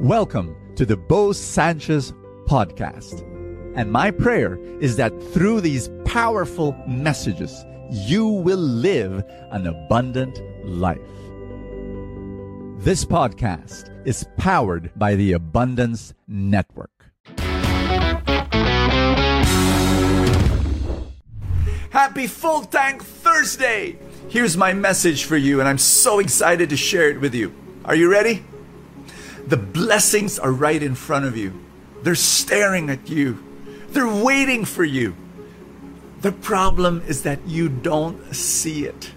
Welcome to the Bo Sanchez podcast. And my prayer is that through these powerful messages, you will live an abundant life. This podcast is powered by the Abundance Network. Happy Full Tank Thursday! Here's my message for you, and I'm so excited to share it with you. Are you ready? The blessings are right in front of you. They're staring at you. They're waiting for you. The problem is that you don't see it.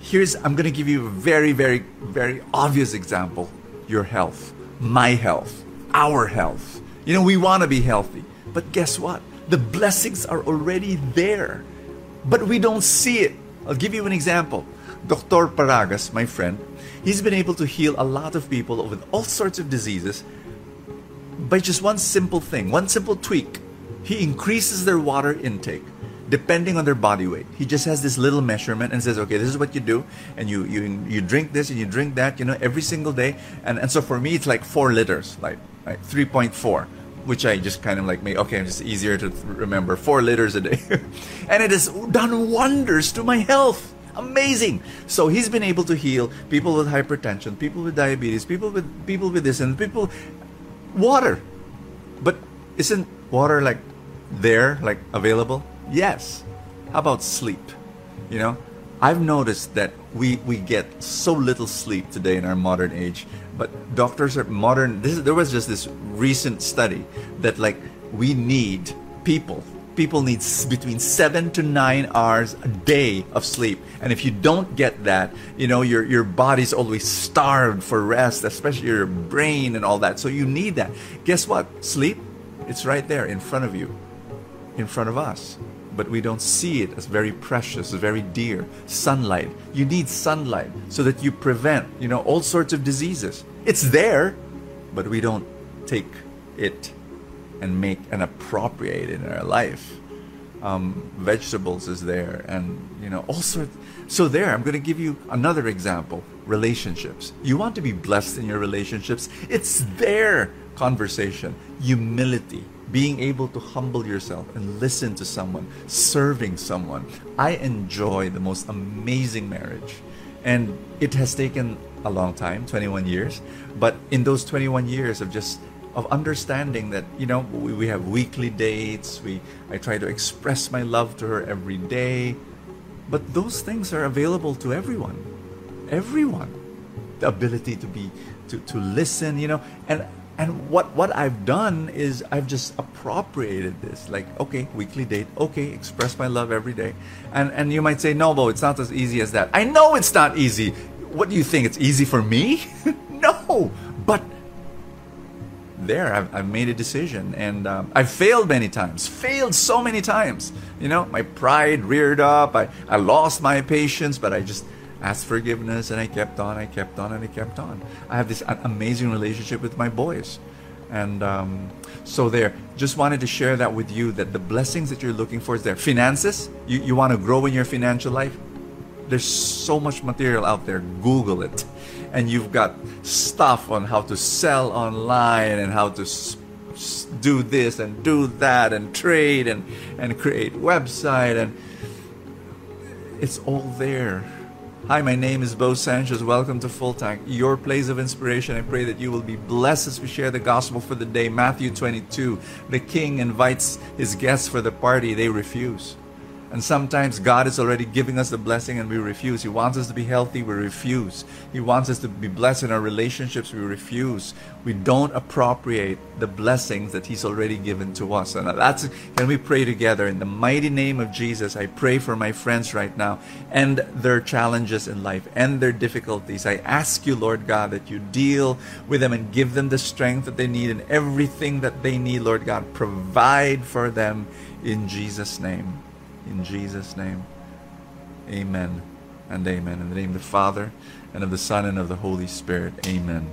Here's, I'm going to give you a very, very, very obvious example your health, my health, our health. You know, we want to be healthy, but guess what? The blessings are already there, but we don't see it. I'll give you an example. Dr. Paragas, my friend, He's been able to heal a lot of people with all sorts of diseases by just one simple thing, one simple tweak. He increases their water intake depending on their body weight. He just has this little measurement and says, okay, this is what you do, and you you you drink this and you drink that, you know, every single day. And and so for me, it's like four liters, like three point four, which I just kind of like make. Okay, it's easier to remember four liters a day, and it has done wonders to my health. Amazing. So he's been able to heal people with hypertension, people with diabetes, people with people with this and people water. But isn't water like there, like available? Yes. How about sleep? You know, I've noticed that we we get so little sleep today in our modern age. But doctors are modern. This there was just this recent study that like we need people people need between seven to nine hours a day of sleep. And if you don't get that, you know, your, your body's always starved for rest, especially your brain and all that. So you need that. Guess what? Sleep, it's right there in front of you, in front of us. But we don't see it as very precious, very dear. Sunlight. You need sunlight so that you prevent, you know, all sorts of diseases. It's there, but we don't take it and make and appropriate in our life. Um, vegetables is there, and you know all sorts. So there, I'm going to give you another example: relationships. You want to be blessed in your relationships? It's there. Conversation, humility, being able to humble yourself and listen to someone, serving someone. I enjoy the most amazing marriage, and it has taken a long time 21 years but in those 21 years of just of understanding that you know we, we have weekly dates. We i try to express my love to her every day. But those things are available to everyone. Everyone. The ability to be to, to listen you know. And and what what i've done is i've just appropriated this. Like okay weekly date. Okay express my love every day. And and you might say no but it's not as easy as that. I know it's not easy. What do you think? It's easy for me there. I've, I've made a decision, and um, I've failed many times. Failed so many times. You know, my pride reared up. I, I lost my patience, but I just asked forgiveness, and I kept on. I kept on, and I kept on. I have this amazing relationship with my boys, and um, so there. Just wanted to share that with you. That the blessings that you're looking for is there. Finances. You you want to grow in your financial life. There's so much material out there. Google it and you've got stuff on how to sell online and how to do this and do that and trade and and create website and it's all there Hi, my name is Bo Sanchez. Welcome to Full Tank, your place of inspiration. I pray that you will be blessed as we share the gospel for the day. Matthew 22. The king invites his guests for the party, they refuse. And sometimes God is already giving us the blessing and we refuse. He wants us to be healthy, we refuse. He wants us to be blessed in our relationships, we refuse. We don't appropriate the blessings that He's already given to us. And that's can we pray together in the mighty name of Jesus? I pray for my friends right now and their challenges in life and their difficulties. I ask you, Lord God, that you deal with them and give them the strength that they need and everything that they need, Lord God. Provide for them in Jesus' name. In Jesus' name, amen and amen. In the name of the Father, and of the Son, and of the Holy Spirit, amen.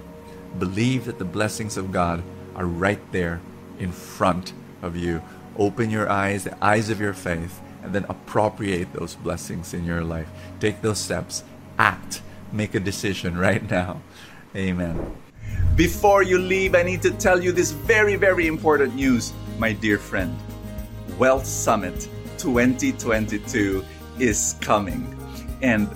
Believe that the blessings of God are right there in front of you. Open your eyes, the eyes of your faith, and then appropriate those blessings in your life. Take those steps. Act. Make a decision right now. Amen. Before you leave, I need to tell you this very, very important news, my dear friend. Wealth Summit 2022 is coming. And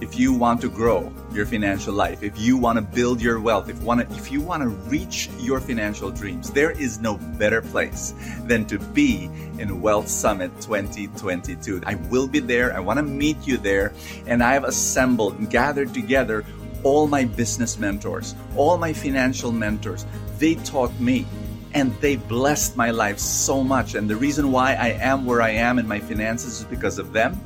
if you want to grow your financial life, if you want to build your wealth, if, wanna, if you want to reach your financial dreams, there is no better place than to be in Wealth Summit 2022. I will be there. I want to meet you there. And I have assembled and gathered together all my business mentors, all my financial mentors. They taught me and they blessed my life so much. And the reason why I am where I am in my finances is because of them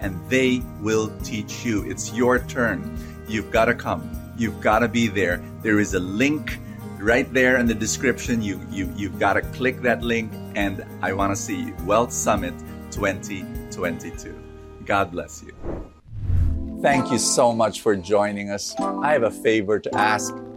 and they will teach you. It's your turn. You've got to come. You've got to be there. There is a link right there in the description. You you you've got to click that link and I want to see you. Wealth Summit 2022. God bless you. Thank you so much for joining us. I have a favor to ask.